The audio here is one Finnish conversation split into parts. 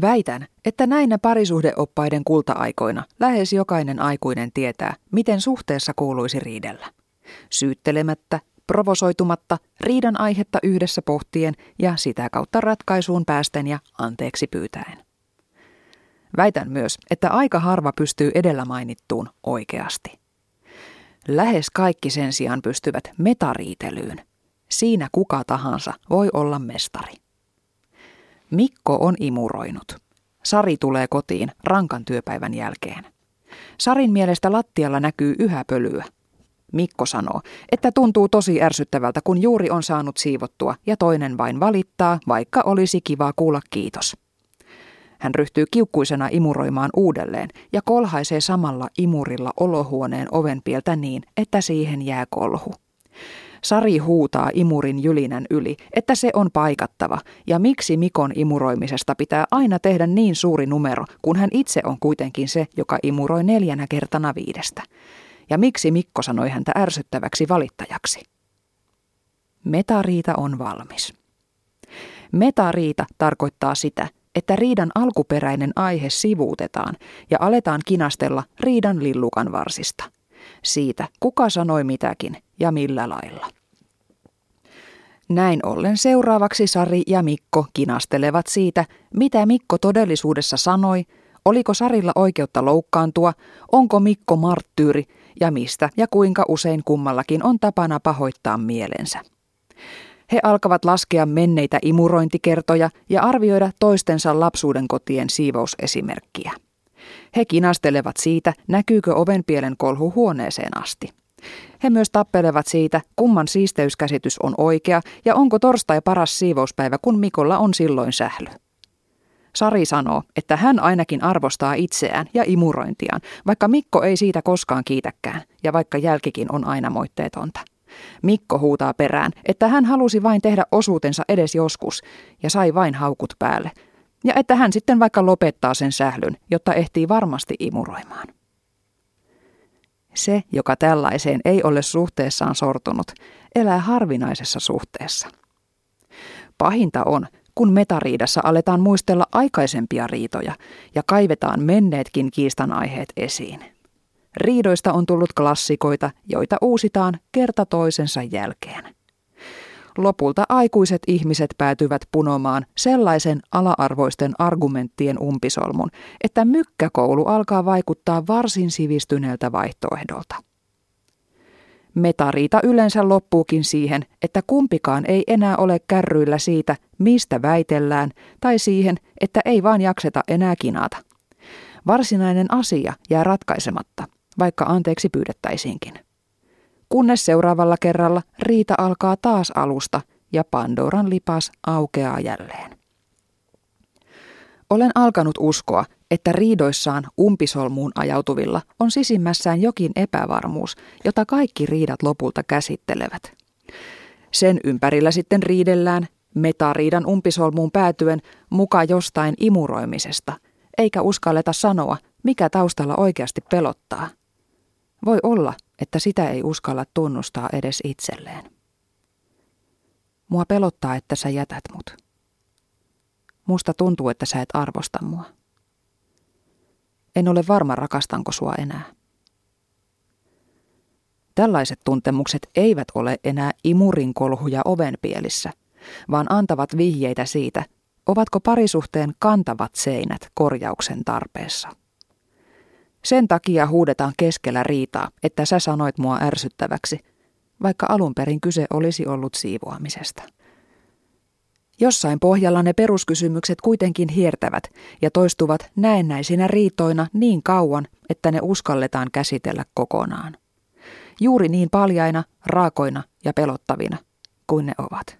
Väitän, että näinä parisuhdeoppaiden kulta-aikoina lähes jokainen aikuinen tietää, miten suhteessa kuuluisi riidellä. Syyttelemättä, provosoitumatta, riidan aihetta yhdessä pohtien ja sitä kautta ratkaisuun päästen ja anteeksi pyytäen. Väitän myös, että aika harva pystyy edellä mainittuun oikeasti. Lähes kaikki sen sijaan pystyvät metariitelyyn. Siinä kuka tahansa voi olla mestari. Mikko on imuroinut. Sari tulee kotiin rankan työpäivän jälkeen. Sarin mielestä lattialla näkyy yhä pölyä. Mikko sanoo, että tuntuu tosi ärsyttävältä, kun juuri on saanut siivottua ja toinen vain valittaa, vaikka olisi kiva kuulla kiitos. Hän ryhtyy kiukkuisena imuroimaan uudelleen ja kolhaisee samalla imurilla olohuoneen ovenpieltä niin, että siihen jää kolhu. Sari huutaa imurin jylinän yli, että se on paikattava, ja miksi Mikon imuroimisesta pitää aina tehdä niin suuri numero, kun hän itse on kuitenkin se, joka imuroi neljänä kertana viidestä. Ja miksi Mikko sanoi häntä ärsyttäväksi valittajaksi? Metariita on valmis. Metariita tarkoittaa sitä, että riidan alkuperäinen aihe sivuutetaan ja aletaan kinastella riidan lillukan varsista. Siitä, kuka sanoi mitäkin ja millä lailla. Näin ollen seuraavaksi Sari ja Mikko kinastelevat siitä, mitä Mikko todellisuudessa sanoi, oliko Sarilla oikeutta loukkaantua, onko Mikko marttyyri ja mistä ja kuinka usein kummallakin on tapana pahoittaa mielensä. He alkavat laskea menneitä imurointikertoja ja arvioida toistensa lapsuuden kotien siivousesimerkkiä. He kinastelevat siitä, näkyykö ovenpielen kolhu huoneeseen asti. He myös tappelevat siitä, kumman siisteyskäsitys on oikea ja onko torstai paras siivouspäivä, kun Mikolla on silloin sähly. Sari sanoo, että hän ainakin arvostaa itseään ja imurointiaan, vaikka Mikko ei siitä koskaan kiitäkään ja vaikka jälkikin on aina moitteetonta. Mikko huutaa perään, että hän halusi vain tehdä osuutensa edes joskus ja sai vain haukut päälle. Ja että hän sitten vaikka lopettaa sen sählyn, jotta ehtii varmasti imuroimaan. Se, joka tällaiseen ei ole suhteessaan sortunut, elää harvinaisessa suhteessa. Pahinta on, kun metariidassa aletaan muistella aikaisempia riitoja ja kaivetaan menneetkin kiistanaiheet esiin. Riidoista on tullut klassikoita, joita uusitaan kerta toisensa jälkeen. Lopulta aikuiset ihmiset päätyvät punomaan sellaisen ala-arvoisten argumenttien umpisolmun, että mykkäkoulu alkaa vaikuttaa varsin sivistyneeltä vaihtoehdolta. Metariita yleensä loppuukin siihen, että kumpikaan ei enää ole kärryillä siitä, mistä väitellään, tai siihen, että ei vaan jakseta enää kinata. Varsinainen asia jää ratkaisematta, vaikka anteeksi pyydettäisiinkin kunnes seuraavalla kerralla riita alkaa taas alusta ja Pandoran lipas aukeaa jälleen. Olen alkanut uskoa, että riidoissaan umpisolmuun ajautuvilla on sisimmässään jokin epävarmuus, jota kaikki riidat lopulta käsittelevät. Sen ympärillä sitten riidellään, metariidan umpisolmuun päätyen muka jostain imuroimisesta, eikä uskalleta sanoa, mikä taustalla oikeasti pelottaa. Voi olla, että sitä ei uskalla tunnustaa edes itselleen. Mua pelottaa, että sä jätät mut. Musta tuntuu, että sä et arvosta mua. En ole varma, rakastanko sua enää. Tällaiset tuntemukset eivät ole enää imurinkolhuja ovenpielissä, vaan antavat vihjeitä siitä, ovatko parisuhteen kantavat seinät korjauksen tarpeessa. Sen takia huudetaan keskellä riitaa, että sä sanoit mua ärsyttäväksi, vaikka alun perin kyse olisi ollut siivoamisesta. Jossain pohjalla ne peruskysymykset kuitenkin hiertävät ja toistuvat näennäisinä riitoina niin kauan, että ne uskalletaan käsitellä kokonaan. Juuri niin paljaina, raakoina ja pelottavina kuin ne ovat.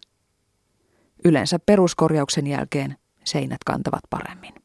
Yleensä peruskorjauksen jälkeen seinät kantavat paremmin.